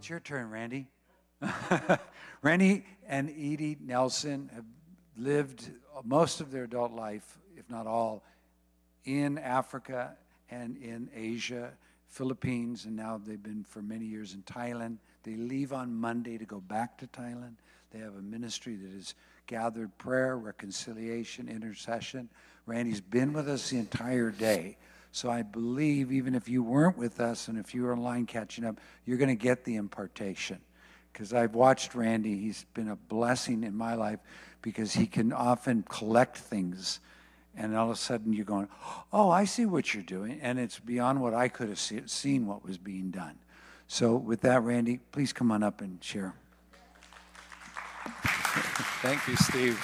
It's your turn, Randy. Randy and Edie Nelson have lived most of their adult life, if not all, in Africa and in Asia, Philippines, and now they've been for many years in Thailand. They leave on Monday to go back to Thailand. They have a ministry that has gathered prayer, reconciliation, intercession. Randy's been with us the entire day. So I believe even if you weren't with us and if you were online catching up, you're going to get the impartation. Because I've watched Randy, he's been a blessing in my life because he can often collect things and all of a sudden you're going, oh, I see what you're doing. And it's beyond what I could have see, seen what was being done. So, with that, Randy, please come on up and share. Thank you, Steve.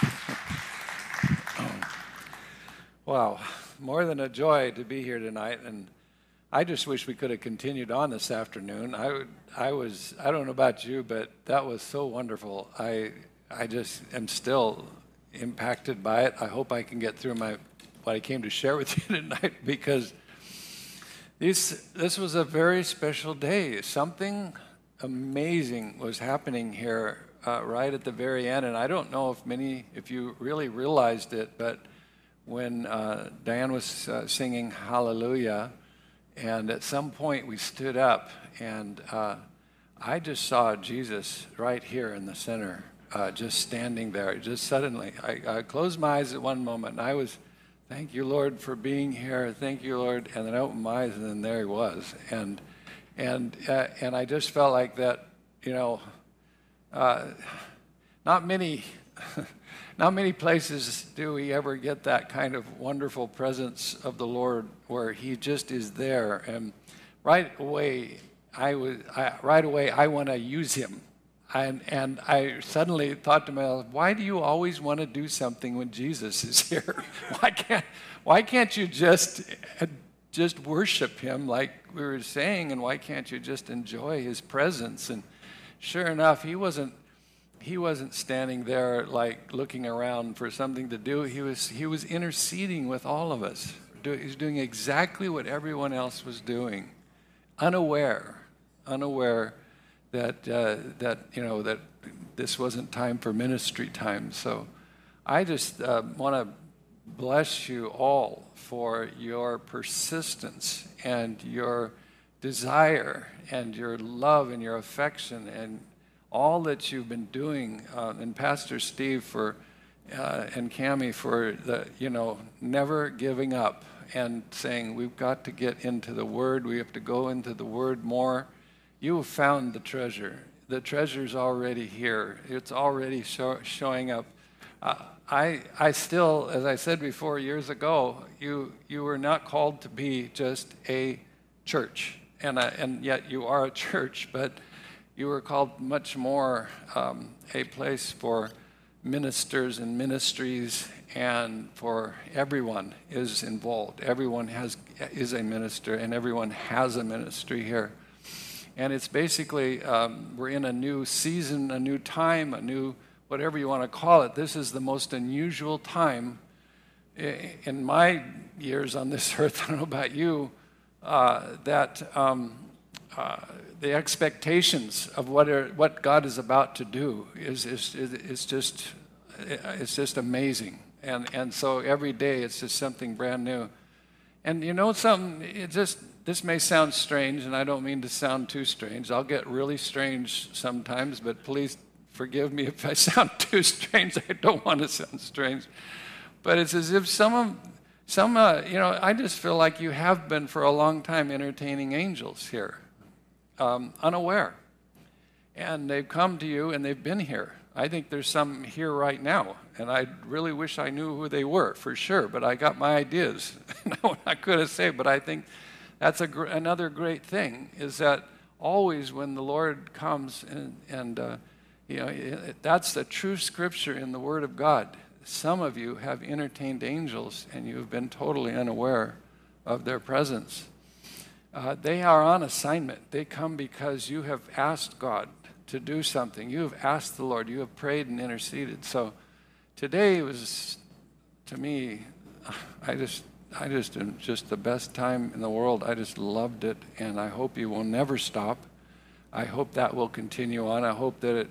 Oh. wow, more than a joy to be here tonight. And I just wish we could have continued on this afternoon. I, would, I was, I don't know about you, but that was so wonderful. I, I just am still impacted by it. I hope I can get through my what I came to share with you tonight because this this was a very special day. Something amazing was happening here uh, right at the very end, and I don't know if many if you really realized it, but when uh, Diane was uh, singing Hallelujah, and at some point we stood up and. Uh, I just saw Jesus right here in the center uh, just standing there. Just suddenly, I, I, closed my eyes at one moment, and I was, thank you, Lord, for being here. Thank you, Lord. And then I opened my eyes, and then there he was. And and uh, and I just felt like that, you know, uh, not many. not many places do we ever get that kind of wonderful presence of the Lord where He just is there. And right away, I was I, right away I want to use Him. And, and I suddenly thought to myself, why do you always want to do something when Jesus is here? why, can't, why can't you just, just worship him like we were saying, and why can't you just enjoy his presence? And sure enough, he wasn't, he wasn't standing there like looking around for something to do. He was, he was interceding with all of us. He was doing exactly what everyone else was doing, unaware, unaware that, uh, that, you know, that this wasn't time for ministry time. So I just uh, want to bless you all for your persistence and your desire and your love and your affection and all that you've been doing. Uh, and Pastor Steve for uh, and Cami for the you know never giving up and saying we've got to get into the Word. We have to go into the Word more you have found the treasure. The treasure's already here. It's already show, showing up. Uh, I, I still, as I said before years ago, you, you were not called to be just a church, and, and yet you are a church, but you were called much more um, a place for ministers and ministries and for everyone is involved. Everyone has, is a minister, and everyone has a ministry here. And it's basically, um, we're in a new season, a new time, a new whatever you want to call it. This is the most unusual time in my years on this earth. I don't know about you, uh, that um, uh, the expectations of what, are, what God is about to do is, is, is just, it's just amazing. And, and so every day it's just something brand new. And you know something, it just, this may sound strange, and I don't mean to sound too strange. I'll get really strange sometimes, but please forgive me if I sound too strange. I don't want to sound strange. But it's as if some of, some, uh, you know, I just feel like you have been for a long time entertaining angels here, um, unaware. And they've come to you and they've been here. I think there's some here right now, and I really wish I knew who they were for sure, but I got my ideas. I could have said, but I think that's a gr- another great thing is that always when the Lord comes and, and uh, you know, it, that's the true scripture in the Word of God. Some of you have entertained angels and you have been totally unaware of their presence. Uh, they are on assignment. They come because you have asked God to do something. You have asked the Lord. You have prayed and interceded. So today was, to me, I just I just just the best time in the world. I just loved it, and I hope you will never stop. I hope that will continue on. I hope that it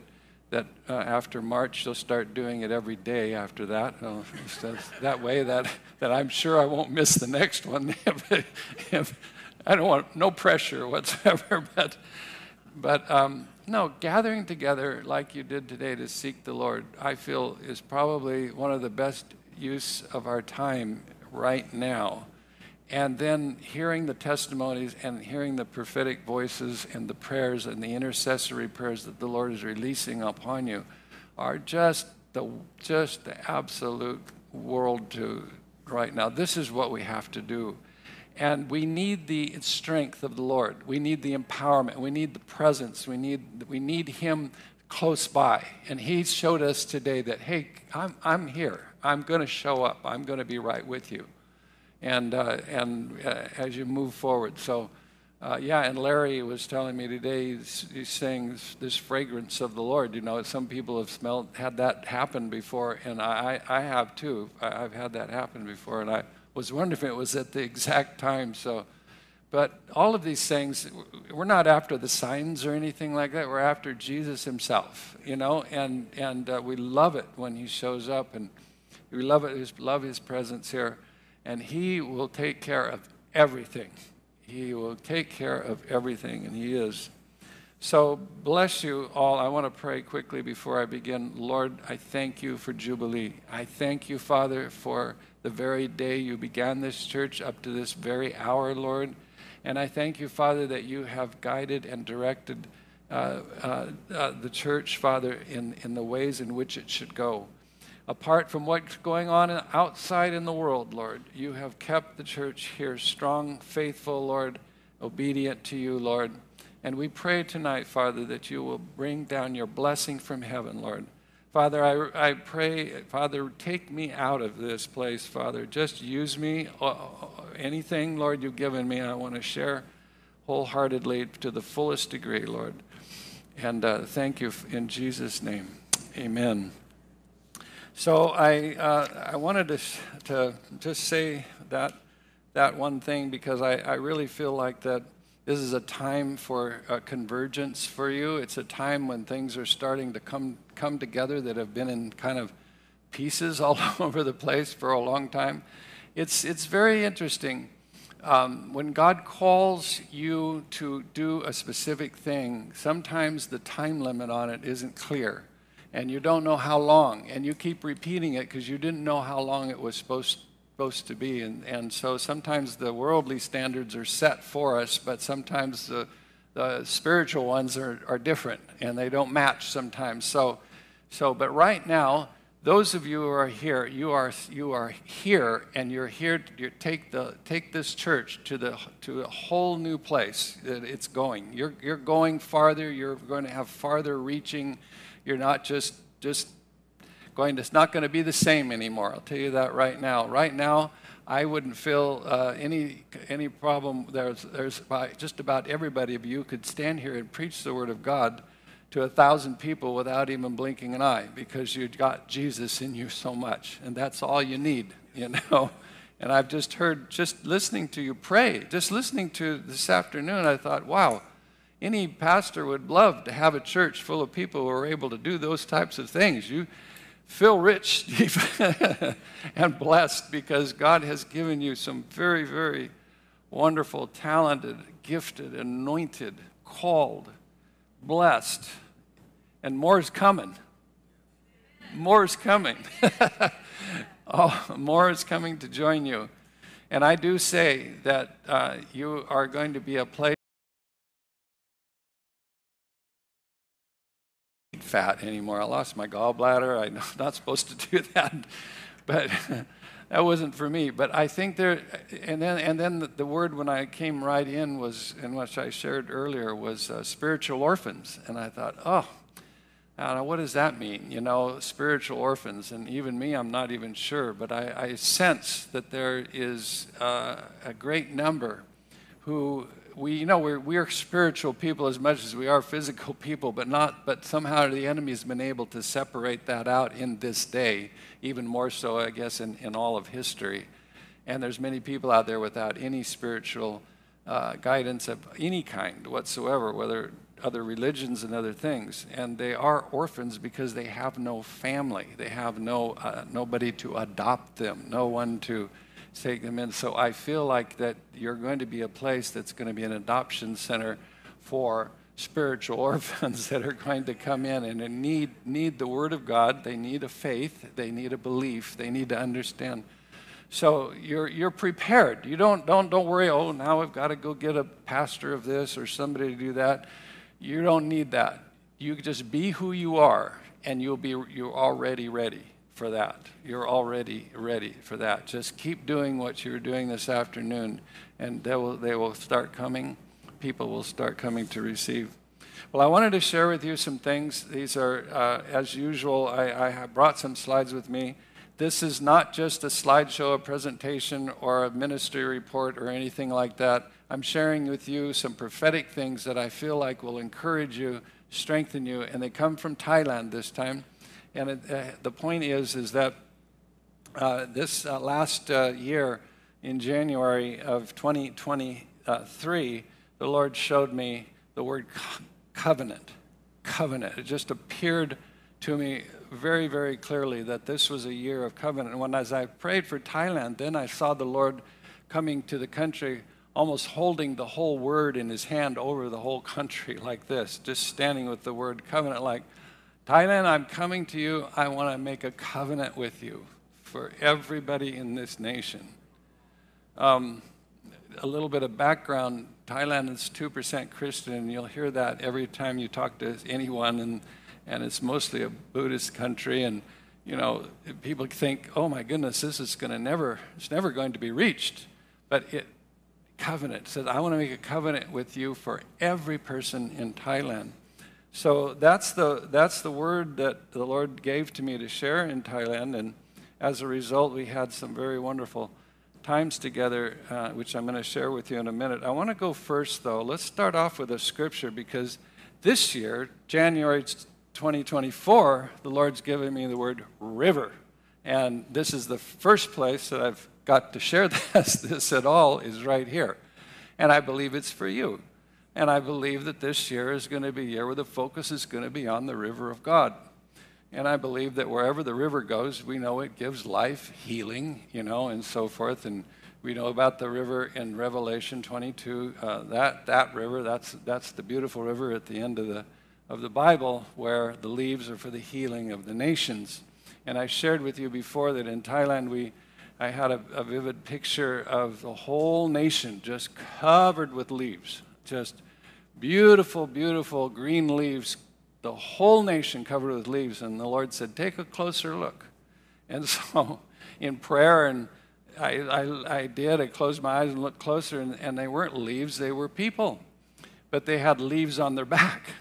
that uh, after March you'll start doing it every day after that. That way that, that I'm sure I won't miss the next one. if, if, I don't want no pressure whatsoever, but, but um, no, gathering together like you did today to seek the Lord, I feel is probably one of the best use of our time right now and then hearing the testimonies and hearing the prophetic voices and the prayers and the intercessory prayers that the Lord is releasing upon you are just the just the absolute world to right now. This is what we have to do. And we need the strength of the Lord. We need the empowerment. We need the presence. We need we need him close by. And he showed us today that hey, I'm I'm here. I'm going to show up. I'm going to be right with you and, uh, and uh, as you move forward. So, uh, yeah, and Larry was telling me today, he's, he's saying this, this, fragrance of the Lord. You know, some people have smelled, had that happen before, and I, I have too. I, have had that happen before, and I was wondering if it was at the exact time. So, but all of these things, we're not after the signs or anything like that. We're after Jesus Himself, you know, and and uh, we love it when He shows up, and we love it. Love His presence here and He will take care of everything. He will take care of everything, and He is. So, bless you all. I want to pray quickly before I begin. Lord, I thank you for Jubilee. I thank you, Father, for the very day you began this church up to this very hour, Lord. And I thank you, Father, that you have guided and directed uh, uh, uh, the church, Father, in, in the ways in which it should go apart from what's going on outside in the world, Lord. You have kept the church here strong, faithful, Lord, obedient to you, Lord. And we pray tonight, Father, that you will bring down your blessing from heaven, Lord. Father, I, I pray, Father, take me out of this place, Father. Just use me. Uh, anything, Lord, you've given me, I want to share wholeheartedly to the fullest degree, Lord. And uh, thank you in Jesus' name. Amen. So I, uh, I wanted to, to just say that, that one thing because I, I really feel like that this is a time for convergence for you. It's a time when things are starting to come, come together that have been in kind of pieces all over the place for a long time. It's, it's very interesting. Um, when God calls you to do a specific thing, sometimes the time limit on it isn't clear and you don't know how long, and you keep repeating it because you didn't know how long it was supposed supposed to be. And, and so sometimes the worldly standards are set for us, but sometimes the, the spiritual ones are, are different and they don't match sometimes. So, so, but right now, those of you who are here, you are, you are here and you're here to take, the, take this church to, the, to a whole new place that it's going. You're, you're going farther, you're going to have farther reaching you're not just just going to, it's not going to be the same anymore. I'll tell you that right now. Right now, I wouldn't feel uh, any any problem. There's there's just about everybody of you could stand here and preach the word of God to a thousand people without even blinking an eye because you've got Jesus in you so much, and that's all you need, you know. And I've just heard, just listening to you pray, just listening to this afternoon, I thought, wow any pastor would love to have a church full of people who are able to do those types of things. You feel rich, Steve, and blessed because God has given you some very, very wonderful, talented, gifted, anointed, called, blessed, and more is coming. More is coming. oh, more is coming to join you. And I do say that uh, you are going to be a place. Fat anymore. I lost my gallbladder. I'm not supposed to do that, but that wasn't for me. But I think there, and then and then the, word when I came right in was, and which I shared earlier, was uh, spiritual orphans, and I thought, oh. Now, what does that mean? You know, spiritual orphans, and even me, I'm not even sure, but I, I sense that there is uh, a great number who we, you know, we're, we're spiritual people as much as we are physical people, but not, but somehow the enemy has been able to separate that out in this day, even more so, I guess, in, in all of history. And there's many people out there without any spiritual uh, guidance of any kind whatsoever, whether other religions and other things, and they are orphans because they have no family. They have no uh, nobody to adopt them, no one to take them in. So I feel like that you're going to be a place that's going to be an adoption center for spiritual orphans that are going to come in and need need the Word of God. They need a faith. They need a belief. They need to understand. So you're you're prepared. You don't don't don't worry. Oh, now I've got to go get a pastor of this or somebody to do that. You don't need that. You just be who you are, and you'll be you're already ready for that. You're already ready for that. Just keep doing what you're doing this afternoon, and they will they will start coming people will start coming to receive. Well, I wanted to share with you some things. These are, uh, as usual, I, I have brought some slides with me. This is not just a slideshow, a presentation, or a ministry report or anything like that. I'm sharing with you some prophetic things that I feel like will encourage you, strengthen you, and they come from Thailand this time. And it, uh, the point is, is that uh, this uh, last uh, year, in January of 2023, the Lord showed me the word covenant. Covenant. It just appeared to me very, very clearly that this was a year of covenant. And when as I prayed for Thailand, then I saw the Lord coming to the country, almost holding the whole word in his hand over the whole country like this, just standing with the word covenant, like, Thailand, I'm coming to you. I want to make a covenant with you for everybody in this nation. Um, a little bit of background Thailand is 2% Christian, and you'll hear that every time you talk to anyone, and, and it's mostly a Buddhist country. And, you know, people think, oh my goodness, this is going to never, it's never going to be reached. But it, covenant says, I want to make a covenant with you for every person in Thailand. So that's the, that's the word that the Lord gave to me to share in Thailand. And as a result, we had some very wonderful times together, uh, which I'm going to share with you in a minute. I want to go first, though. Let's start off with a scripture because this year, January 2024, the Lord's given me the word river. And this is the first place that I've got to share this, this at all, is right here. And I believe it's for you. And I believe that this year is going to be a year where the focus is going to be on the river of God. And I believe that wherever the river goes, we know it gives life, healing, you know, and so forth. And we know about the river in Revelation 22. Uh, that that river, that's that's the beautiful river at the end of the of the Bible, where the leaves are for the healing of the nations. And I shared with you before that in Thailand we. I had a, a vivid picture of the whole nation just covered with leaves, just beautiful, beautiful green leaves the whole nation covered with leaves. And the Lord said, Take a closer look. And so in prayer, and I, I, I did, I closed my eyes and looked closer, and, and they weren't leaves, they were people. But they had leaves on their back.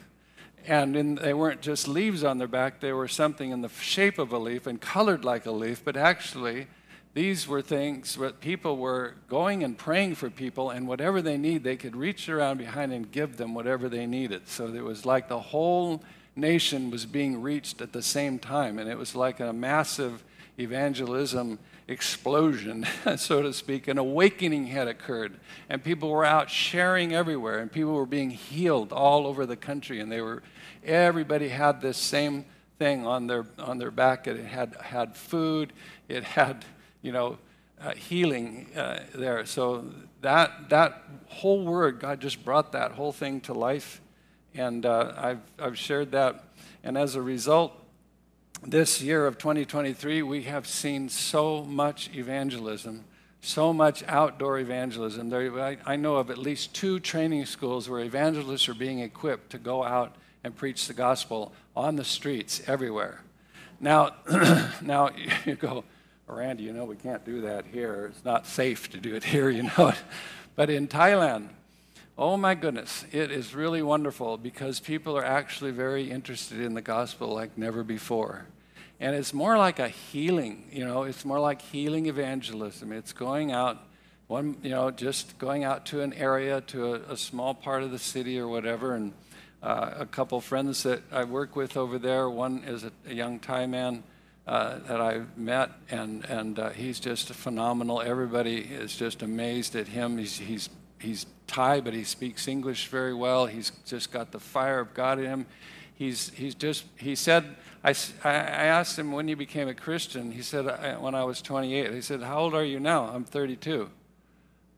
And in, they weren't just leaves on their back, they were something in the shape of a leaf and colored like a leaf, but actually, these were things that people were going and praying for people, and whatever they need, they could reach around behind and give them whatever they needed. So it was like the whole nation was being reached at the same time, and it was like a massive evangelism explosion, so to speak. An awakening had occurred, and people were out sharing everywhere, and people were being healed all over the country, and they were everybody had this same thing on their on their back. It had had food, it had you know, uh, healing uh, there. So that that whole word, God just brought that whole thing to life, and uh, I've I've shared that, and as a result, this year of 2023, we have seen so much evangelism, so much outdoor evangelism. There, I, I know of at least two training schools where evangelists are being equipped to go out and preach the gospel on the streets everywhere. Now, now you go Randy, you know, we can't do that here. It's not safe to do it here, you know. but in Thailand, oh my goodness, it is really wonderful because people are actually very interested in the gospel like never before. And it's more like a healing, you know, it's more like healing evangelism. It's going out, one, you know, just going out to an area, to a, a small part of the city or whatever. And uh, a couple friends that I work with over there, one is a, a young Thai man uh, that I've met, and and uh, he's just phenomenal. Everybody is just amazed at him. He's he's he's Thai, but he speaks English very well. He's just got the fire of God in him. He's, he's just, he said, I, I asked him when he became a Christian. He said, when I was 28. He said, How old are you now? I'm 32.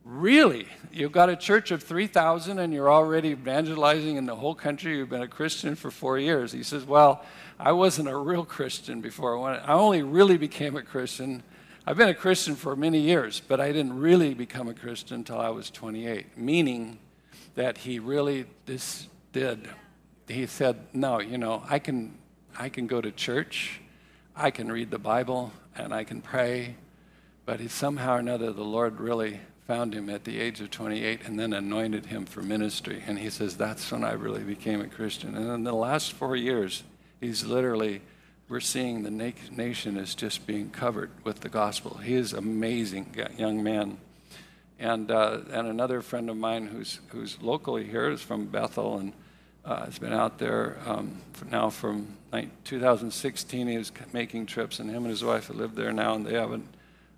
Really? You've got a church of 3,000 and you're already evangelizing in the whole country? You've been a Christian for four years. He says, Well, I wasn't a real Christian before. I only really became a Christian. I've been a Christian for many years, but I didn't really become a Christian until I was 28, meaning that he really this did. He said, No, you know, I can, I can go to church, I can read the Bible, and I can pray, but he, somehow or another, the Lord really found him at the age of 28 and then anointed him for ministry. And he says, That's when I really became a Christian. And in the last four years, he's literally, we're seeing the na- nation is just being covered with the gospel. He is amazing young man. And, uh, and another friend of mine who's, who's locally here is from Bethel and uh, has been out there um, now from 2016. He was making trips, and him and his wife have lived there now, and they have an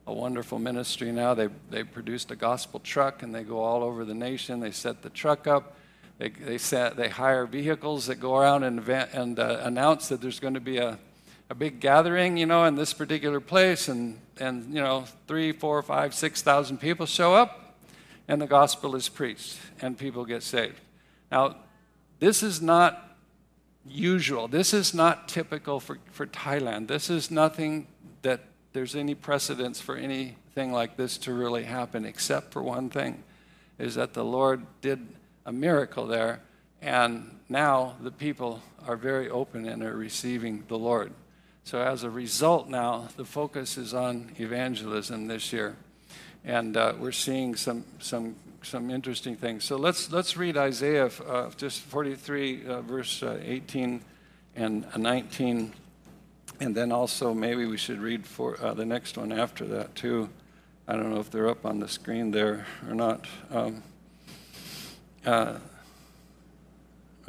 a wonderful ministry now. They, they produced a gospel truck and they go all over the nation. They set the truck up. They, they, set, they hire vehicles that go around and, and uh, announce that there's going to be a, a big gathering, you know, in this particular place. And, and, you know, three, four, five, six thousand people show up and the gospel is preached and people get saved. Now, this is not usual. This is not typical for, for Thailand. This is nothing that there's any precedence for anything like this to really happen, except for one thing, is that the Lord did a miracle there, and now the people are very open and are receiving the Lord. So as a result, now the focus is on evangelism this year, and uh, we're seeing some some some interesting things. So let's let's read Isaiah uh, just 43 uh, verse uh, 18 and 19. And then also, maybe we should read for uh, the next one after that, too. I don't know if they're up on the screen there or not. Um, uh,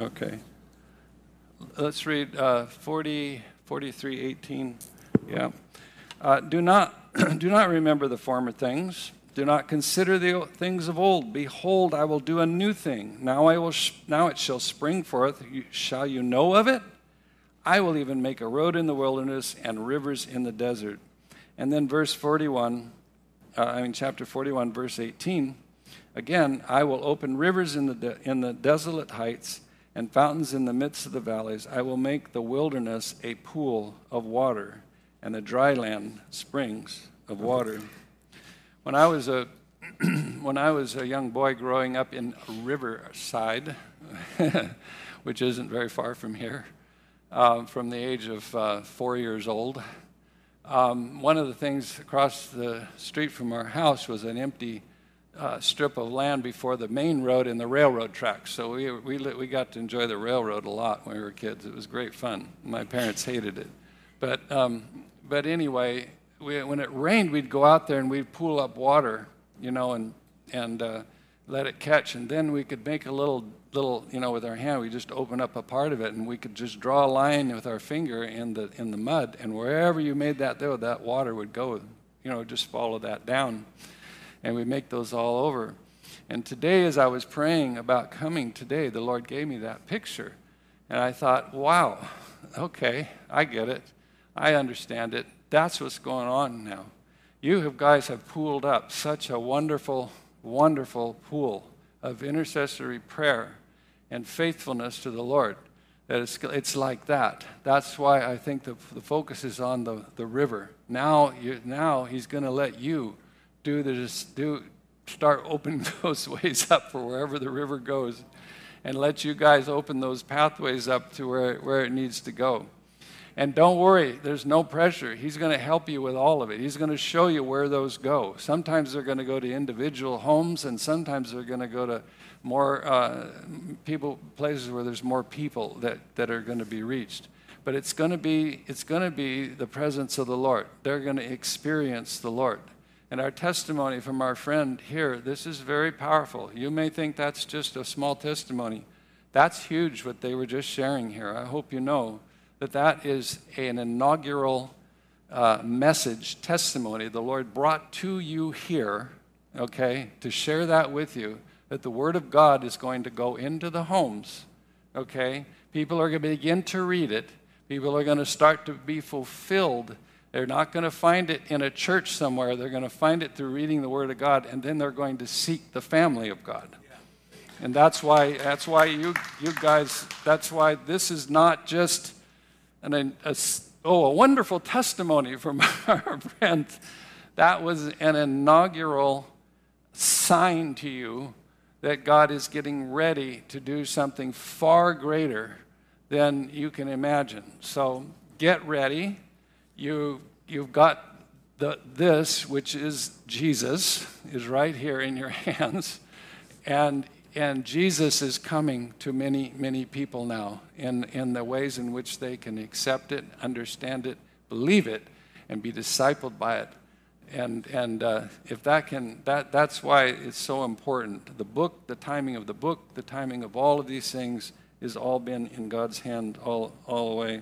okay. Let's read uh, 40, 43, 18. Yeah. Uh, do, not, do not remember the former things. Do not consider the things of old. Behold, I will do a new thing. Now, I will now it shall spring forth. Shall you know of it? I will even make a road in the wilderness and rivers in the desert. And then verse 41, uh, I mean, chapter 41, verse 18. Again, I will open rivers in the, de- in the desolate heights and fountains in the midst of the valleys. I will make the wilderness a pool of water and the dry land springs of water. When I was a when I was a young boy growing up in Riverside, which isn't very far from here, uh, from the age of uh, four years old. Um, one of the things across the street from our house was an empty uh, strip of land before the main road and the railroad tracks. So we, we, we got to enjoy the railroad a lot when we were kids. It was great fun. My parents hated it. But, um, but anyway, we, when it rained, we'd go out there and we'd pool up water, you know, and, and uh, let it catch. And then we could make a little little, you know, with our hand, we just open up a part of it and we could just draw a line with our finger in the, in the mud. And wherever you made that though, that water would go, you know, just follow that down. And we make those all over. And today, as I was praying about coming today, the Lord gave me that picture. And I thought, wow, okay, I get it. I understand it. That's what's going on now. You have, guys have pooled up such a wonderful, wonderful pool of intercessory prayer and faithfulness to the Lord. That it's, it's like that. That's why I think the, the focus is on the, the river. Now, you, now he's going to let you do this, do, start opening those ways up for wherever the river goes and let you guys open those pathways up to where, where it needs to go. And don't worry, there's no pressure. He's going to help you with all of it. He's going to show you where those go. Sometimes they're going to go to individual homes, and sometimes they're going to go to more uh, people, places where there's more people that, that are going to be reached. But it's going to be it's going to be the presence of the Lord. They're going to experience the Lord. And our testimony from our friend here, this is very powerful. You may think that's just a small testimony. That's huge what they were just sharing here. I hope you know that that is an inaugural uh, message, testimony the Lord brought to you here, okay, to share that with you that the Word of God is going to go into the homes, okay? People are going to begin to read it. People are going to start to be fulfilled. They're not going to find it in a church somewhere. They're going to find it through reading the Word of God, and then they're going to seek the family of God. And that's why, that's why you, you guys, that's why this is not just an, a, oh, a wonderful testimony from our friend. That was an inaugural sign to you that God is getting ready to do something far greater than you can imagine. So get ready. You, you've got the, this, which is Jesus, is right here in your hands. And, and Jesus is coming to many, many people now in, in the ways in which they can accept it, understand it, believe it, and be discipled by it. And and uh, if that can that that's why it's so important. The book the timing of the book the timing of all of these things is all been in god's hand all all the way.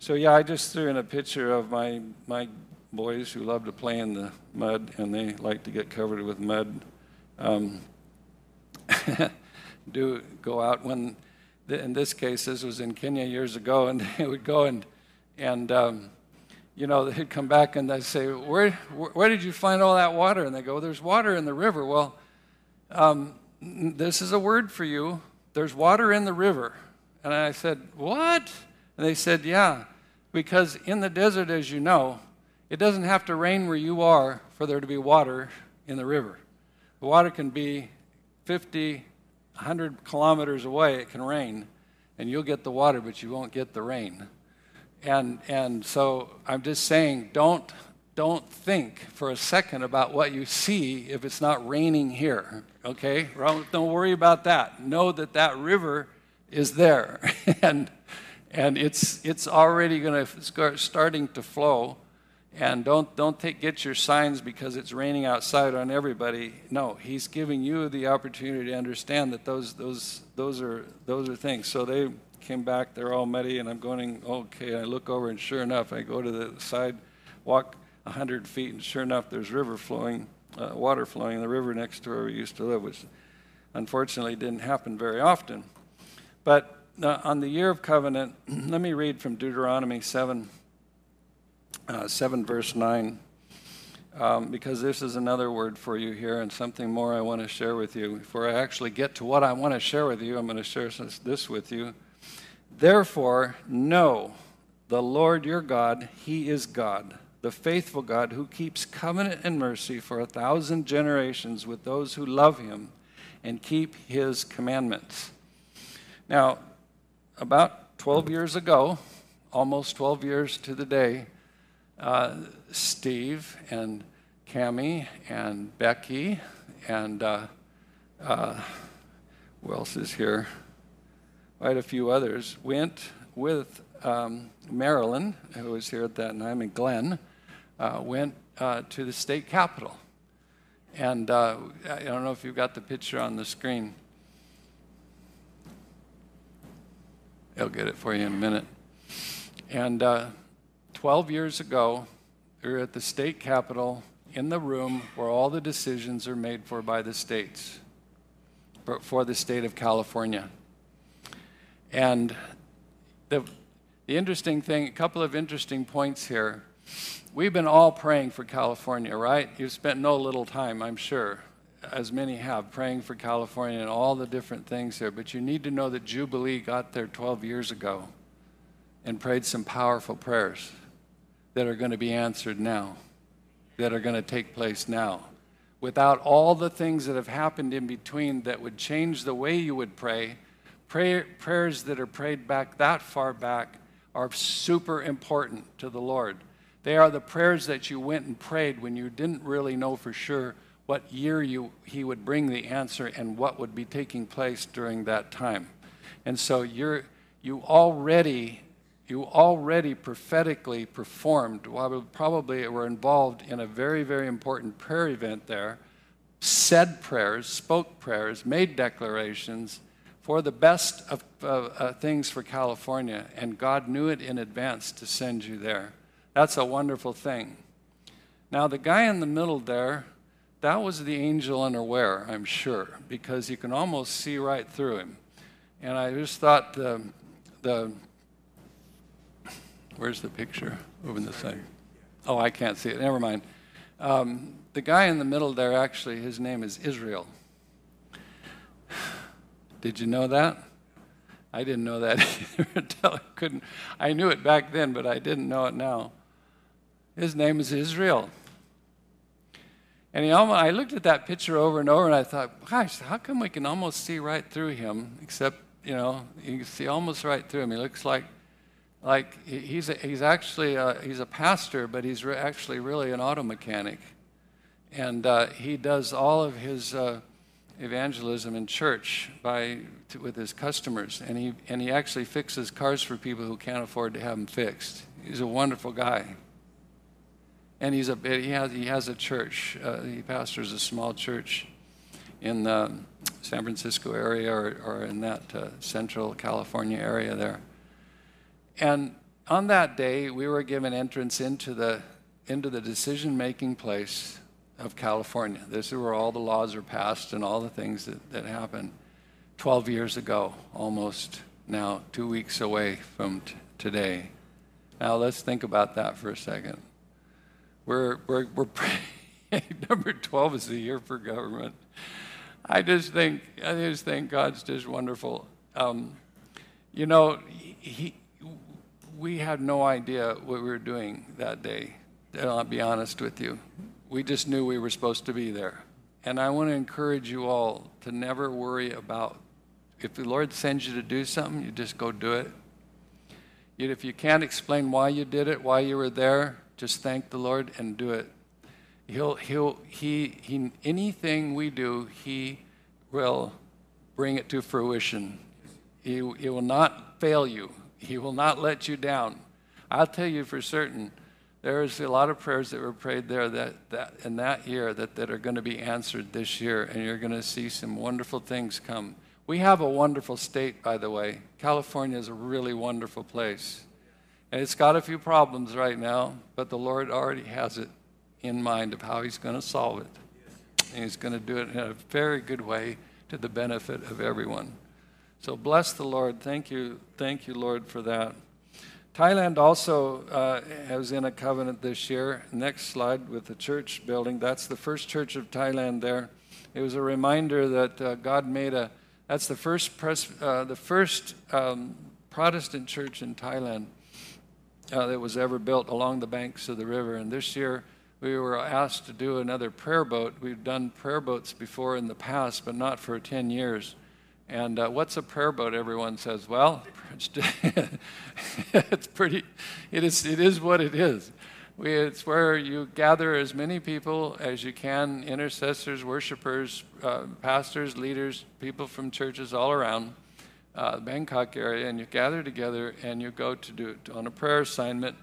So yeah i just threw in a picture of my my boys who love to play in the mud and they like to get covered with mud. Um, do go out when in this case this was in kenya years ago and they would go and and um, you know, they'd come back and they'd say, where, where did you find all that water? And they go, There's water in the river. Well, um, this is a word for you. There's water in the river. And I said, What? And they said, Yeah, because in the desert, as you know, it doesn't have to rain where you are for there to be water in the river. The water can be 50, 100 kilometers away, it can rain, and you'll get the water, but you won't get the rain. And, and so I'm just saying, don't, don't think for a second about what you see if it's not raining here, okay? Don't worry about that. Know that that river is there, and, and it's, it's already going to start starting to flow. And don't, don't take, get your signs because it's raining outside on everybody. No, he's giving you the opportunity to understand that those, those, those, are, those are things. So they, came back, they're all muddy, and I'm going, okay. I look over, and sure enough, I go to the side, walk 100 feet, and sure enough, there's river flowing, uh, water flowing in the river next to where we used to live, which unfortunately didn't happen very often. But uh, on the year of covenant, let me read from Deuteronomy 7, uh, 7 verse 9. Um, because this is another word for you here and something more I want to share with you. Before I actually get to what I want to share with you, I'm going to share this with you. Therefore, know the Lord your God, He is God, the faithful God who keeps covenant and mercy for a thousand generations with those who love Him and keep His commandments. Now, about 12 years ago, almost 12 years to the day, uh, Steve and Cami and Becky and uh, uh, who else is here? quite a few others, went with um, Marilyn, who was here at that time, and Glenn, uh, went uh, to the state capitol. And uh, I don't know if you've got the picture on the screen. I'll get it for you in a minute. And uh, 12 years ago, we were at the state capitol in the room where all the decisions are made for by the states, for the state of California. And the, the interesting thing, a couple of interesting points here. We've been all praying for California, right? You've spent no little time, I'm sure, as many have, praying for California and all the different things there. But you need to know that Jubilee got there 12 years ago and prayed some powerful prayers that are going to be answered now, that are going to take place now. Without all the things that have happened in between that would change the way you would pray, Pray, prayers that are prayed back that far back are super important to the Lord. They are the prayers that you went and prayed when you didn't really know for sure what year you, He would bring the answer and what would be taking place during that time. And so you're, you already you already prophetically performed, well, probably were involved in a very, very important prayer event there, said prayers, spoke prayers, made declarations, for the best of uh, uh, things for California, and God knew it in advance to send you there. That's a wonderful thing. Now, the guy in the middle there, that was the angel unaware, I'm sure, because you can almost see right through him. And I just thought the, the where's the picture? Over the side. Oh, I can't see it. Never mind. Um, the guy in the middle there, actually, his name is Israel. Did you know that? I didn't know that either until I couldn't. I knew it back then, but I didn't know it now. His name is Israel. And he almost, I looked at that picture over and over and I thought, gosh, how come we can almost see right through him? Except, you know, you can see almost right through him. He looks like, like he's, a, he's actually a, he's a pastor, but he's re- actually really an auto mechanic. And uh, he does all of his uh, evangelism in church by, with his customers. And he, and he actually fixes cars for people who can't afford to have them fixed. He's a wonderful guy and he's a he has he has a church. Uh, he pastors a small church in the San Francisco area or, or in that uh, central California area there. And on that day, we were given entrance into the into the decision making place of California. This is where all the laws are passed and all the things that, that happened 12 years ago, almost now, two weeks away from t- today. Now, let's think about that for a second. We're, we're, we're number 12 is the year for government. I just think, I just think God's just wonderful. Um, you know, he, we had no idea what we were doing that day. I'll be honest with you. We just knew we were supposed to be there. And I want to encourage you all to never worry about if the Lord sends you to do something, you just go do it. Yet if you can't explain why you did it, why you were there, just thank the Lord and do it. He'll, he'll, he, he, anything we do, He will bring it to fruition. He, he will not fail you, He will not let you down. I'll tell you for certain, there's a lot of prayers that were prayed there that, that in that year that, that are going to be answered this year, and you're going to see some wonderful things come. We have a wonderful state, by the way. California is a really wonderful place. And it's got a few problems right now, but the Lord already has it in mind of how He's going to solve it. And He's going to do it in a very good way to the benefit of everyone. So bless the Lord. Thank you. Thank you, Lord, for that. Thailand also uh, in a covenant this year. Next slide with the church building. That's the first church of Thailand there. It was a reminder that uh, God made a, that's the first, pres, uh, the first um, Protestant church in Thailand uh, that was ever built along the banks of the river. And this year, we were asked to do another prayer boat. We've done prayer boats before in the past, but not for 10 years. And uh, what's a prayer boat? Everyone says, well, it's, pretty, it is, it is what it is. We, it's where you gather as many people as you can intercessors, worshipers, uh, pastors, leaders, people from churches all around uh, the Bangkok area, and you gather together and you go to do it on a prayer assignment.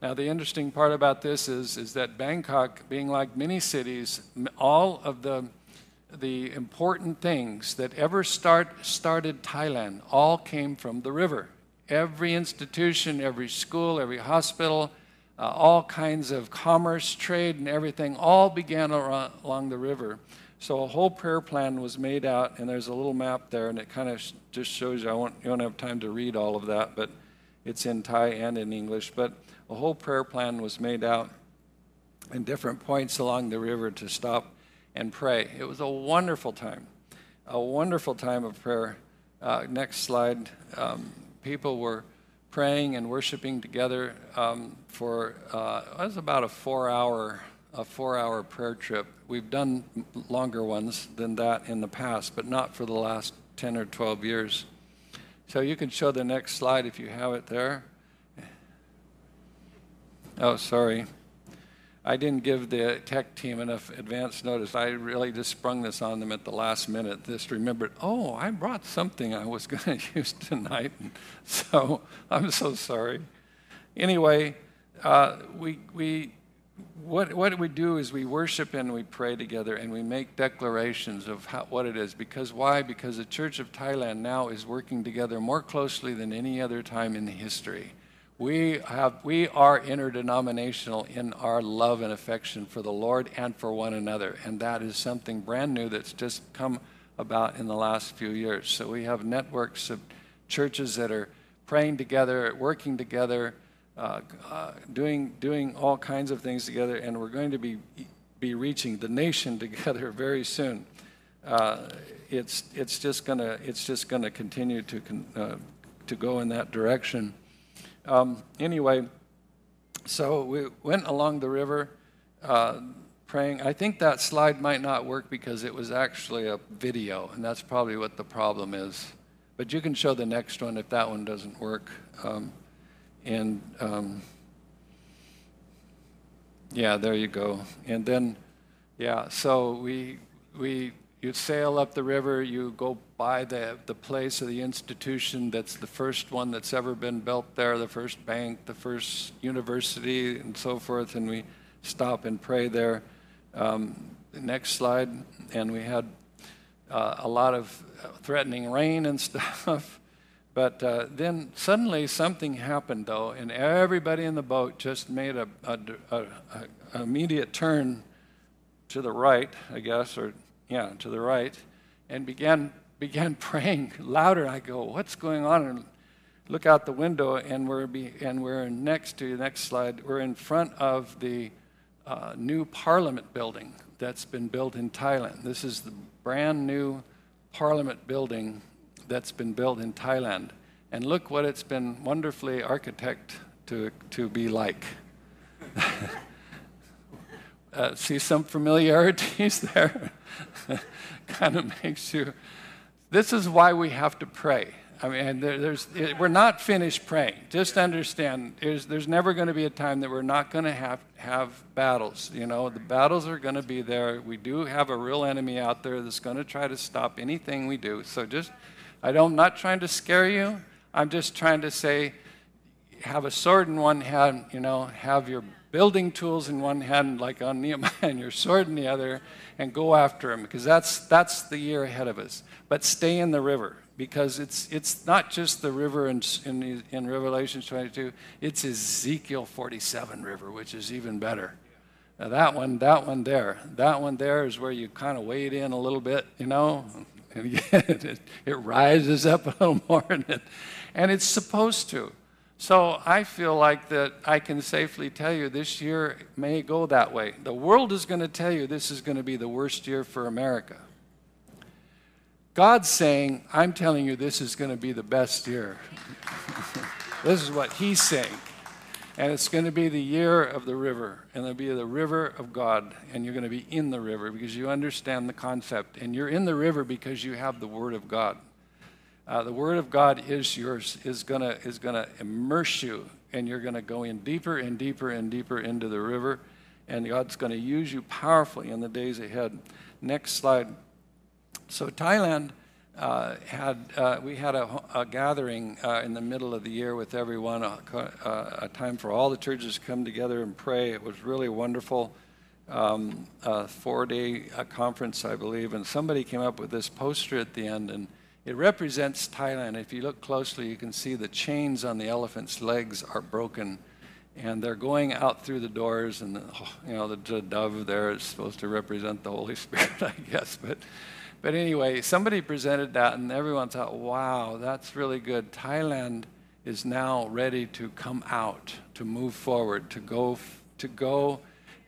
Now, the interesting part about this is, is that Bangkok, being like many cities, all of the the important things that ever start, started Thailand all came from the river. Every institution, every school, every hospital, uh, all kinds of commerce, trade, and everything all began along the river. So a whole prayer plan was made out, and there's a little map there, and it kind of sh- just shows you. I won't, you don't have time to read all of that, but it's in Thai and in English. But a whole prayer plan was made out in different points along the river to stop and pray. It was a wonderful time, a wonderful time of prayer. Uh, next slide. Um, people were praying and worshiping together um, for uh, it was about a four-hour a four-hour prayer trip We've done longer ones than that in the past, but not for the last 10 or 12 years. So you can show the next slide if you have it there. Oh, sorry. I didn't give the tech team enough advance notice. I really just sprung this on them at the last minute. Just remembered, oh, I brought something I was going to use tonight. so I'm so sorry. Anyway, uh, we, we what, what we do is we worship and we pray together and we make declarations of how, what it is. Because why? Because the Church of Thailand now is working together more closely than any other time in history. We, have, we are interdenominational in our love and affection for the Lord and for one another. And that is something brand new that's just come about in the last few years. So we have networks of churches that are praying together, working together, uh, uh, doing, doing all kinds of things together, and we're going to be, be reaching the nation together very soon. Uh, it's, it's just going to it's just to continue to, uh, to go in that direction. Um, anyway, so we went along the river uh, praying. I think that slide might not work because it was actually a video, and that's probably what the problem is. But you can show the next one if that one doesn't work. Um, and um, yeah, there you go. And then, yeah, so we we you sail up the river, you go by the, the place of the institution that's the first one that's ever been built there, the first bank, the first university, and so forth, and we stop and pray there. Um, next slide, and we had uh, a lot of threatening rain and stuff. But uh, then suddenly something happened, though, and everybody in the boat just made a, a, a, a immediate turn to the right, I guess, or yeah, to the right, and began began praying louder. I go, what's going on? And look out the window, and we're be, and we're next to the next slide. We're in front of the uh, new Parliament building that's been built in Thailand. This is the brand new Parliament building that's been built in Thailand, and look what it's been wonderfully architect to to be like. uh, see some familiarities there. kind of makes you. This is why we have to pray. I mean, there, there's, we're not finished praying. Just understand, there's, there's never going to be a time that we're not going to have, have battles. You know, the battles are going to be there. We do have a real enemy out there that's going to try to stop anything we do. So just, I don't, I'm not trying to scare you. I'm just trying to say, have a sword in one hand, you know, have your building tools in one hand, like on Nehemiah, and your sword in the other, and go after him, because that's, that's the year ahead of us. But stay in the river, because it's, it's not just the river in, in, in Revelation 22, it's Ezekiel 47 river, which is even better. Now that one, that one there, that one there is where you kind of wade in a little bit, you know, and it, it rises up a little more, and, it, and it's supposed to. So I feel like that I can safely tell you this year may go that way. The world is going to tell you this is going to be the worst year for America. God's saying, I'm telling you this is going to be the best year. this is what He's saying. And it's going to be the year of the river, and it'll be the river of God, and you're going to be in the river because you understand the concept. And you're in the river because you have the Word of God. Uh, the Word of God is yours, is going to is gonna immerse you, and you're going to go in deeper and deeper and deeper into the river, and God's going to use you powerfully in the days ahead. Next slide. So, Thailand. Uh, had uh, we had a, a gathering uh, in the middle of the year with everyone, a, a, time for all the churches to come together and pray. It was really wonderful. Um, a four-day uh, conference, I believe, and somebody came up with this poster at the end, and it represents Thailand. If you look closely, you can see the chains on the elephant's legs are broken, and they're going out through the doors. And the, you know, the, the dove there is supposed to represent the Holy Spirit, I guess. But, but anyway, somebody presented that, and everyone thought, "Wow, that's really good." Thailand is now ready to come out, to move forward, to go, to go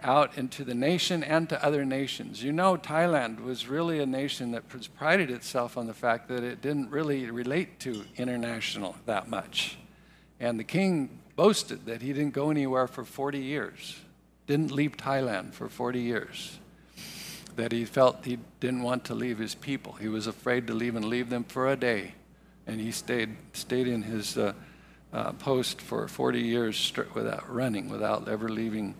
out into the nation and to other nations. You know, Thailand was really a nation that prided itself on the fact that it didn't really relate to international that much. And the king boasted that he didn't go anywhere for 40 years, didn't leave Thailand for 40 years, that he felt he didn't want to leave his people. He was afraid to leave and leave them for a day. And he stayed, stayed in his uh, uh, post for 40 years without running, without ever leaving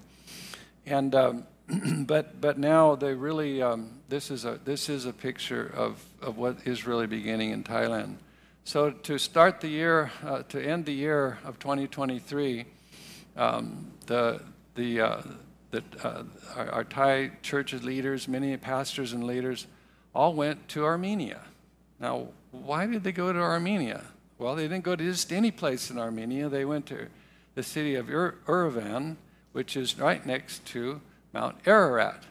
and um, but but now they really um, this is a this is a picture of of what is really beginning in Thailand. So to start the year, uh, to end the year of 2023, um, the the the uh, our, our, Thai church leaders, many pastors and leaders, all went to Armenia. Now, why did they go to Armenia? Well, they didn't go to just any place in Armenia. They went to the city of Ur- which is right next to Mount Ararat.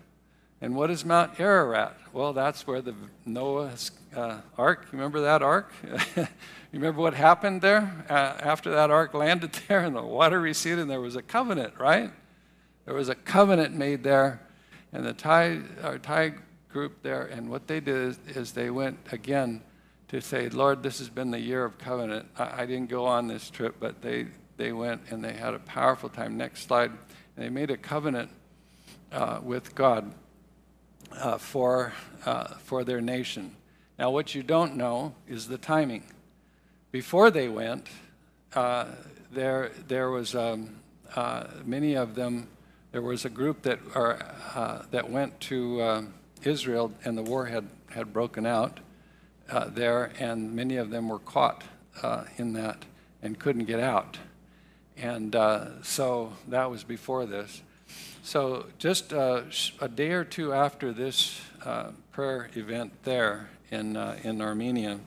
And what is Mount Ararat? Well, that's where the Noah's uh, ark, you remember that ark? you remember what happened there uh, after that ark landed there and the water receded and there was a covenant, right? There was a covenant made there. And the Thai, our Thai group there, and what they did is, is they went again to say, Lord, this has been the year of covenant. I, I didn't go on this trip, but they, they went and they had a powerful time. Next slide. And they made a covenant uh, with God uh, for, uh, for their nation. Now, what you don't know is the timing. Before they went, uh, there, there was um, uh, many of them, there was a group that, are, uh, that went to uh, Israel and the war had, had broken out there, and many of them were caught in that and couldn't get out. And so that was before this. So, just uh, a day or two after this uh, prayer event there in, uh, in Armenia,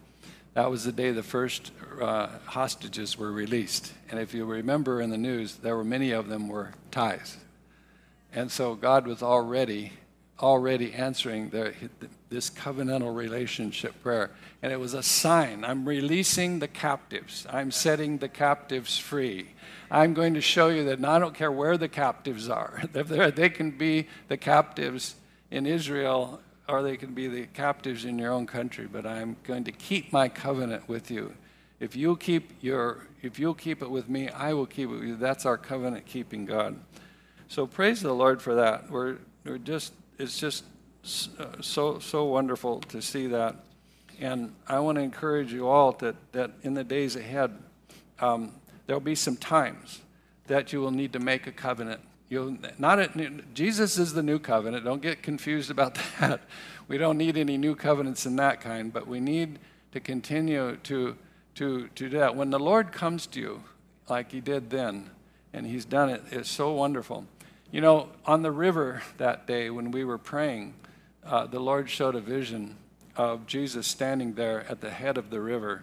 that was the day the first uh, hostages were released. And if you remember in the news, there were many of them were Thais. And so God was already already answering the, this covenantal relationship prayer. And it was a sign I'm releasing the captives, I'm setting the captives free. I'm going to show you that I don't care where the captives are. they can be the captives in Israel or they can be the captives in your own country, but I'm going to keep my covenant with you. If you'll keep your if you'll keep it with me, I will keep it with you. That's our covenant keeping God. So praise the Lord for that. We're we're just it's just so so wonderful to see that. And I want to encourage you all that, that in the days ahead, um, there'll be some times that you will need to make a covenant. You'll not Jesus is the new covenant. Don't get confused about that. We don't need any new covenants in that kind, but we need to continue to to to do that. When the Lord comes to you, like He did then, and He's done it, it's so wonderful. You know, on the river that day when we were praying, uh, the Lord showed a vision of Jesus standing there at the head of the river,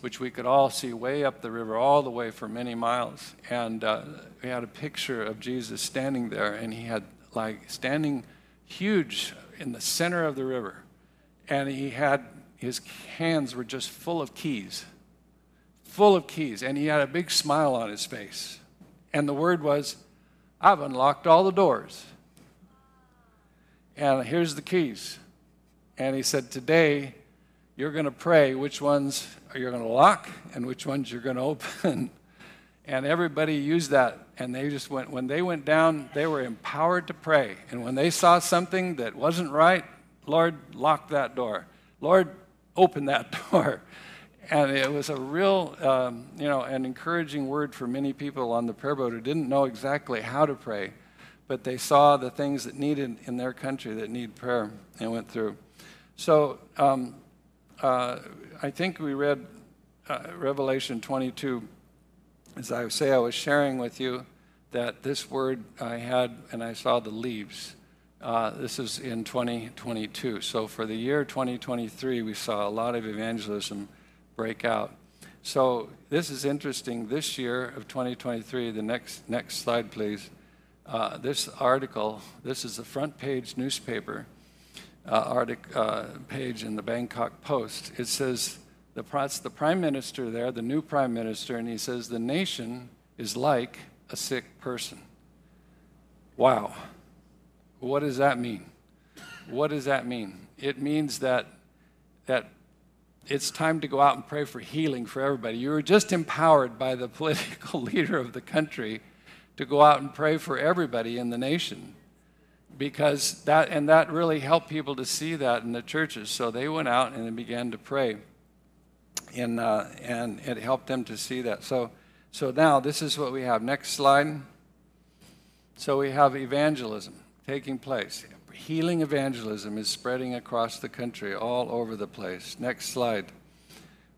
which we could all see way up the river, all the way for many miles. And uh, we had a picture of Jesus standing there, and he had like standing huge in the center of the river. And he had his hands were just full of keys, full of keys. And he had a big smile on his face. And the word was, I've unlocked all the doors. And here's the keys. And he said, Today, you're going to pray which ones you're going to lock and which ones you're going to open. and everybody used that. And they just went, when they went down, they were empowered to pray. And when they saw something that wasn't right, Lord, lock that door. Lord, open that door. And it was a real, um, you know, an encouraging word for many people on the prayer boat who didn't know exactly how to pray, but they saw the things that needed in their country that need prayer and went through. So um, uh, I think we read uh, Revelation 22. As I say, I was sharing with you that this word I had, and I saw the leaves. Uh, this is in 2022. So for the year 2023, we saw a lot of evangelism break out. So this is interesting. This year of 2023, the next next slide, please. Uh, this article, this is the front page newspaper uh, artic, uh, page in the Bangkok Post. It says, the, the prime minister there, the new prime minister, and he says, the nation is like a sick person. Wow. What does that mean? What does that mean? It means that, that it's time to go out and pray for healing for everybody. You were just empowered by the political leader of the country to go out and pray for everybody in the nation because that and that really helped people to see that in the churches. So they went out and they began to pray. And uh, and it helped them to see that. So so now this is what we have. Next slide. So we have evangelism taking place healing evangelism is spreading across the country all over the place. Next slide.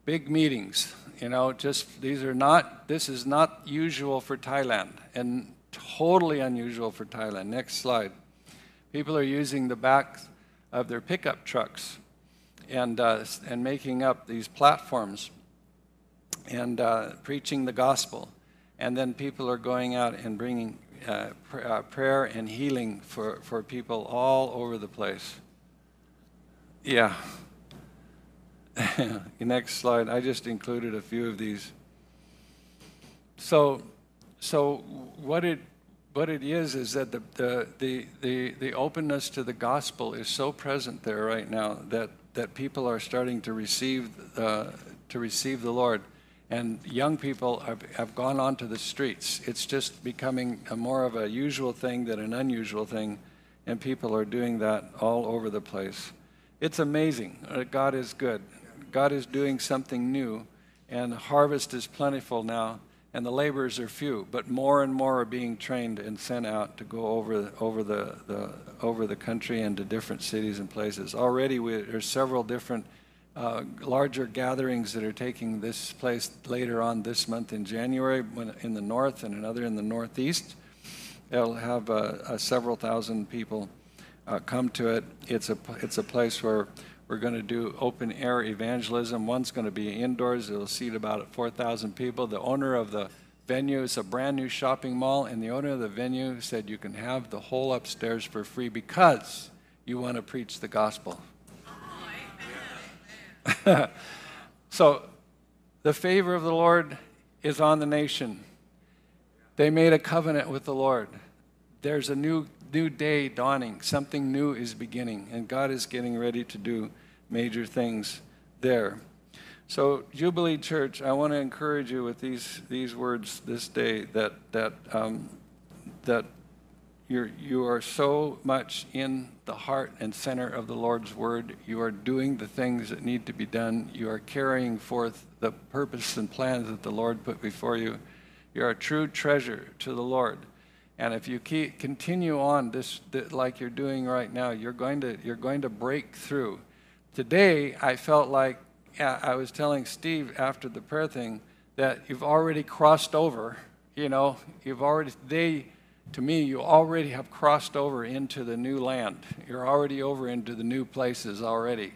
Big meetings you know just these are not this is not usual for thailand and totally unusual for thailand. Next slide. People are using the back of their pickup trucks and, uh, and making up these platforms and uh, preaching the gospel. and then people are going out and bringing uh, pr- uh, prayer and healing for, for people all over the place. Yeah. Next slide. I just included a few of these. So, so what it what it is is that the, the, the, the, the openness to the gospel is so present there right now that, that people are starting to receive uh, to receive the Lord and young people have, have gone onto the streets. It's just becoming more of a usual thing than an unusual thing, and people are doing that all over the place. It's amazing. Uh, God is good. God is doing something new, and harvest is plentiful now, and the laborers are few. But more and more are being trained and sent out to go over over the, the over the country and to different cities and places. Already, we, there's several different uh, larger gatherings that are taking this place later on this month in January in the north and another in the northeast. It'll have uh, uh, several thousand people uh, come to it. It's a, it's a place where we're going to do open air evangelism. One's going to be indoors, it'll seat about 4,000 people. The owner of the venue is a brand new shopping mall, and the owner of the venue said you can have the whole upstairs for free because you want to preach the gospel. so the favor of the Lord is on the nation. They made a covenant with the Lord. There's a new new day dawning. Something new is beginning, and God is getting ready to do major things there. So, Jubilee Church, I want to encourage you with these these words this day that that um, that you're, you are so much in the heart and center of the Lord's Word. You are doing the things that need to be done. You are carrying forth the purpose and plans that the Lord put before you. You're a true treasure to the Lord. And if you keep, continue on this, like you're doing right now, you're going to, you're going to break through. Today, I felt like I was telling Steve after the prayer thing that you've already crossed over. You know, you've already, they, to me, you already have crossed over into the new land. You're already over into the new places already.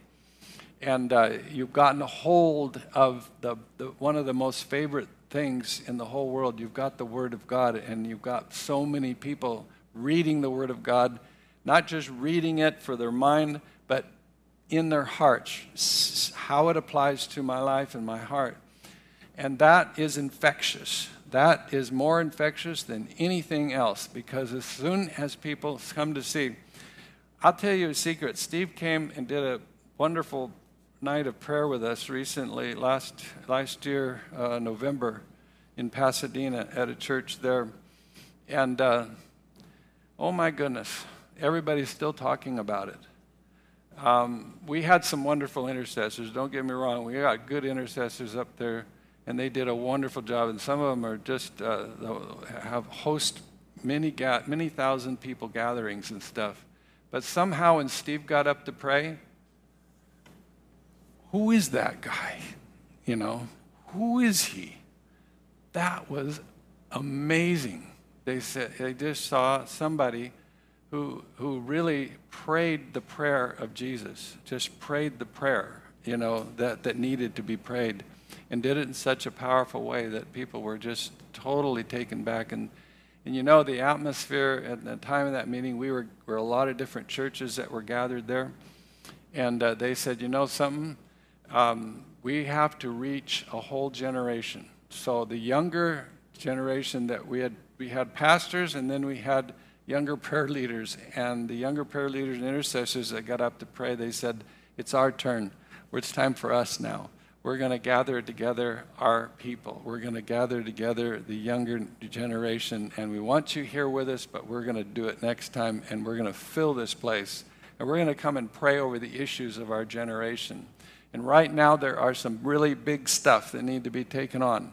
And uh, you've gotten a hold of the, the, one of the most favorite things in the whole world. You've got the Word of God, and you've got so many people reading the Word of God, not just reading it for their mind, but in their hearts, how it applies to my life and my heart. And that is infectious. That is more infectious than anything else because as soon as people come to see, I'll tell you a secret. Steve came and did a wonderful night of prayer with us recently, last, last year, uh, November, in Pasadena at a church there. And uh, oh my goodness, everybody's still talking about it. Um, we had some wonderful intercessors, don't get me wrong. We got good intercessors up there and they did a wonderful job. And some of them are just uh, have host many ga- many thousand people gatherings and stuff. But somehow, when Steve got up to pray, who is that guy? You know, who is he? That was amazing. They said they just saw somebody who who really prayed the prayer of Jesus, just prayed the prayer, you know, that, that needed to be prayed and did it in such a powerful way that people were just totally taken back. And, and you know, the atmosphere at the time of that meeting, we were, were a lot of different churches that were gathered there. And uh, they said, you know something? Um, we have to reach a whole generation. So the younger generation that we had, we had pastors and then we had younger prayer leaders. And the younger prayer leaders and intercessors that got up to pray, they said, it's our turn. It's time for us now we're going to gather together our people. We're going to gather together the younger generation, and we want you here with us, but we're going to do it next time, and we're going to fill this place. And we're going to come and pray over the issues of our generation. And right now, there are some really big stuff that need to be taken on.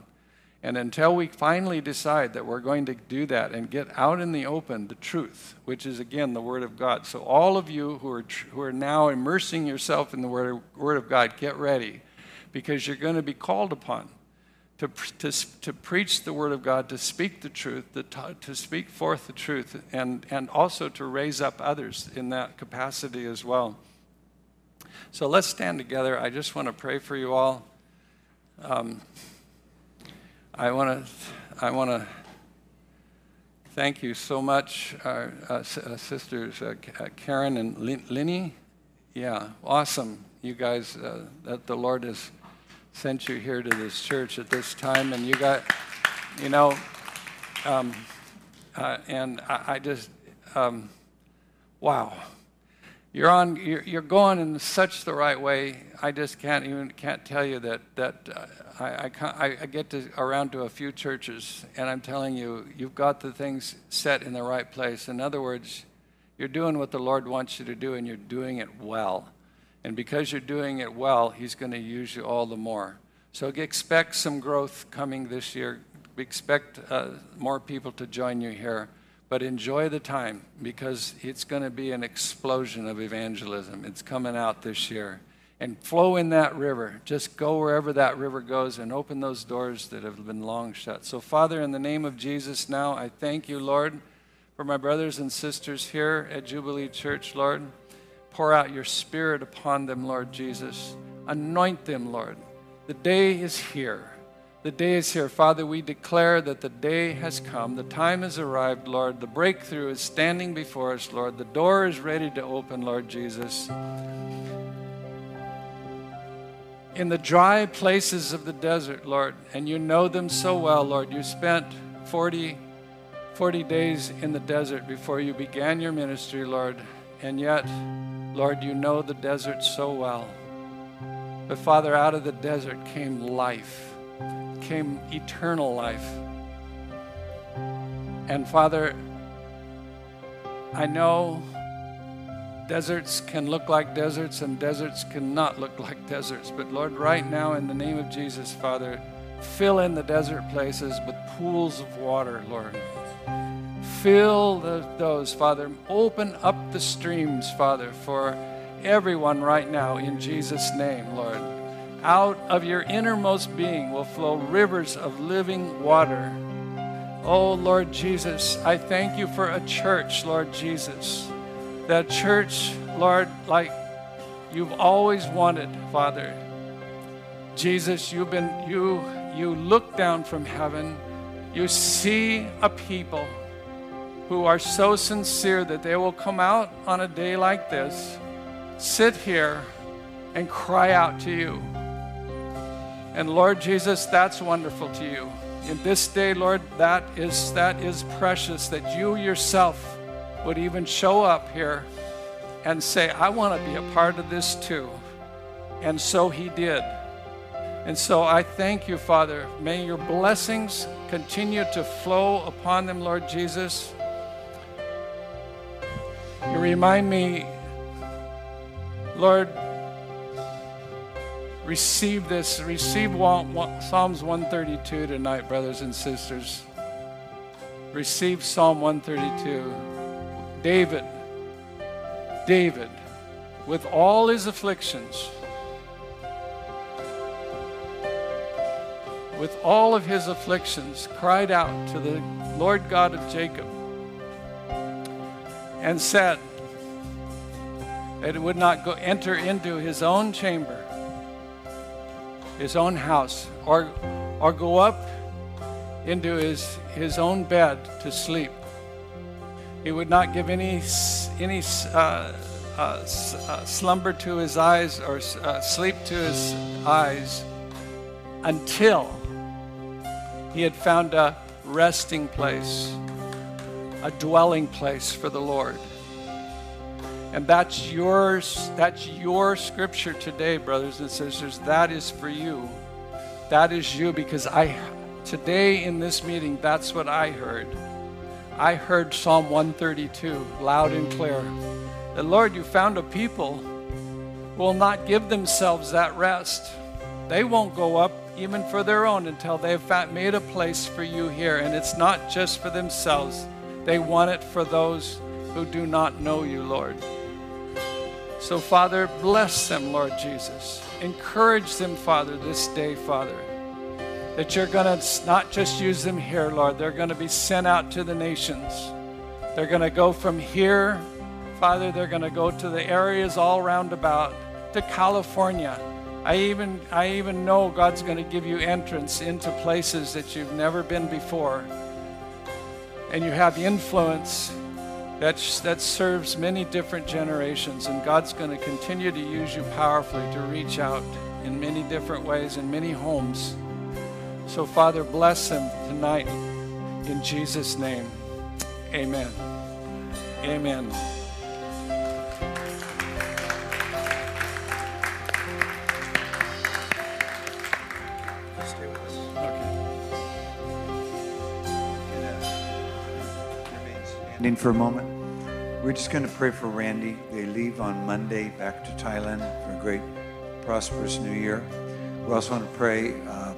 And until we finally decide that we're going to do that and get out in the open the truth, which is again the Word of God. So, all of you who are, who are now immersing yourself in the Word, Word of God, get ready because you're going to be called upon to, to, to preach the Word of God, to speak the truth, to, to speak forth the truth, and, and also to raise up others in that capacity as well. So let's stand together. I just want to pray for you all. Um, I want to, I want to thank you so much, our uh, sisters uh, uh, Karen and Lin- Linny. Yeah, awesome, you guys, uh, that the Lord has sent you here to this church at this time, and you got, you know, um, uh, and I, I just, um, wow. You're on you're, going in such the right way. I just can't even can't tell you that that uh, I, I, I, get to around to a few churches and i'm telling you you've got the things set in the right place. In other words you're doing what the lord wants you to do and you're doing it well and because you're doing it well he's going to use you all the more so expect some growth coming this year expect uh, more people to join you here but enjoy the time because it's going to be an explosion of evangelism. It's coming out this year. And flow in that river. Just go wherever that river goes and open those doors that have been long shut. So, Father, in the name of Jesus, now I thank you, Lord, for my brothers and sisters here at Jubilee Church, Lord. Pour out your spirit upon them, Lord Jesus. Anoint them, Lord. The day is here. The day is here. Father, we declare that the day has come. The time has arrived, Lord. The breakthrough is standing before us, Lord. The door is ready to open, Lord Jesus. In the dry places of the desert, Lord, and you know them so well, Lord. You spent 40, 40 days in the desert before you began your ministry, Lord. And yet, Lord, you know the desert so well. But Father, out of the desert came life came eternal life. And Father, I know deserts can look like deserts and deserts cannot look like deserts. But Lord, right now, in the name of Jesus, Father, fill in the desert places with pools of water, Lord. Fill the, those, Father. Open up the streams, Father, for everyone right now in Jesus' name, Lord. Out of your innermost being will flow rivers of living water. Oh, Lord Jesus, I thank you for a church, Lord Jesus. That church, Lord, like you've always wanted, Father. Jesus, you've been you you look down from heaven. You see a people who are so sincere that they will come out on a day like this, sit here and cry out to you. And Lord Jesus, that's wonderful to you. In this day, Lord, that is that is precious that you yourself would even show up here and say, I want to be a part of this too. And so he did. And so I thank you, Father. May your blessings continue to flow upon them, Lord Jesus. You remind me, Lord, receive this, receive Psalms 132 tonight, brothers and sisters. Receive Psalm 132. David, David, with all his afflictions, with all of his afflictions, cried out to the Lord God of Jacob and said that it would not go enter into his own chamber his own house or, or go up into his, his own bed to sleep. He would not give any, any uh, uh, uh, slumber to his eyes or uh, sleep to his eyes until he had found a resting place, a dwelling place for the Lord. And that's yours, that's your scripture today, brothers and sisters. That is for you. That is you because I today in this meeting, that's what I heard. I heard Psalm 132 loud and clear. The Lord, you found a people will not give themselves that rest. They won't go up even for their own until they've made a place for you here. And it's not just for themselves, they want it for those who do not know you, Lord. So, Father, bless them, Lord Jesus. Encourage them, Father, this day, Father, that you're going to not just use them here, Lord, they're going to be sent out to the nations. They're going to go from here, Father, they're going to go to the areas all round about, to California. I even, I even know God's going to give you entrance into places that you've never been before. And you have influence that, that serves many different generations. And God's going to continue to use you powerfully to reach out in many different ways in many homes. So, Father, bless them tonight in Jesus' name. Amen. Amen. Standing for a moment. We're just going to pray for Randy. They leave on Monday back to Thailand for a great, prosperous new year. We also want to pray uh,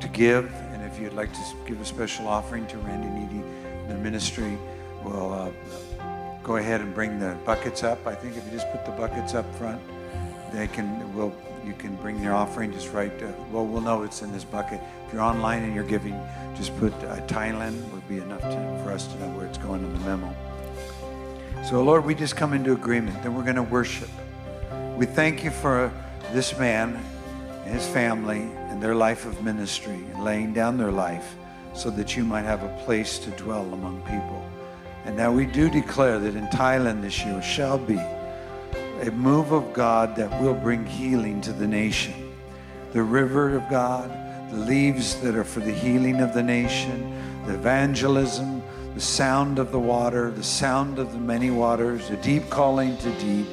to give, and if you'd like to give a special offering to Randy and Edie, the ministry will uh, go ahead and bring the buckets up. I think if you just put the buckets up front, they can will you can bring your offering just right. Uh, well, we'll know it's in this bucket. If you're online and you're giving, just put uh, Thailand would be enough to, for us to know where it's going in the memo. So, Lord, we just come into agreement. Then we're going to worship. We thank you for this man and his family and their life of ministry and laying down their life so that you might have a place to dwell among people. And now we do declare that in Thailand this year shall be a move of God that will bring healing to the nation. The river of God, the leaves that are for the healing of the nation, the evangelism, the sound of the water, the sound of the many waters, the deep calling to deep,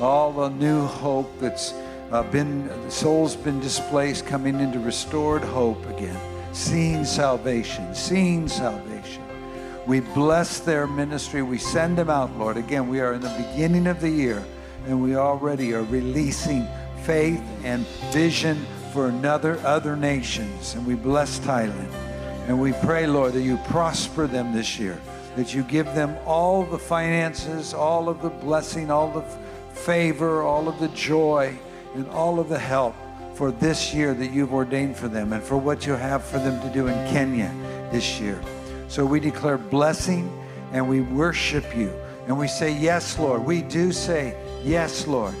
all the new hope that's uh, been, the soul's been displaced, coming into restored hope again, seeing salvation, seeing salvation. We bless their ministry. We send them out, Lord. Again, we are in the beginning of the year and we already are releasing faith and vision for another other nations. And we bless Thailand. And we pray, Lord, that you prosper them this year, that you give them all the finances, all of the blessing, all the favor, all of the joy, and all of the help for this year that you've ordained for them and for what you have for them to do in Kenya this year. So we declare blessing and we worship you. And we say, Yes, Lord. We do say, Yes, Lord.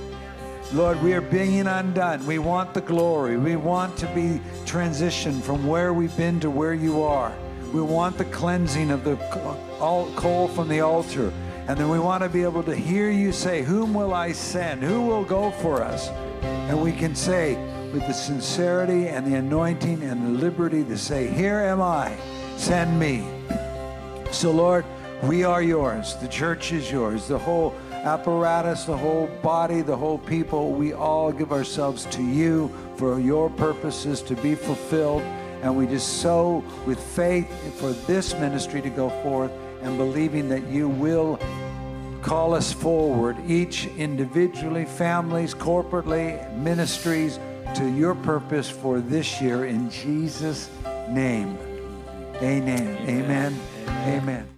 Lord, we are being undone. We want the glory. We want to be transitioned from where we've been to where you are. We want the cleansing of the coal from the altar. And then we want to be able to hear you say, Whom will I send? Who will go for us? And we can say, with the sincerity and the anointing and the liberty to say, Here am I, send me. So, Lord, we are yours. The church is yours. The whole apparatus, the whole body, the whole people, we all give ourselves to you for your purposes to be fulfilled. And we just sow with faith for this ministry to go forth and believing that you will call us forward, each individually, families, corporately, ministries, to your purpose for this year in Jesus' name. Amen. Amen. Amen. Amen.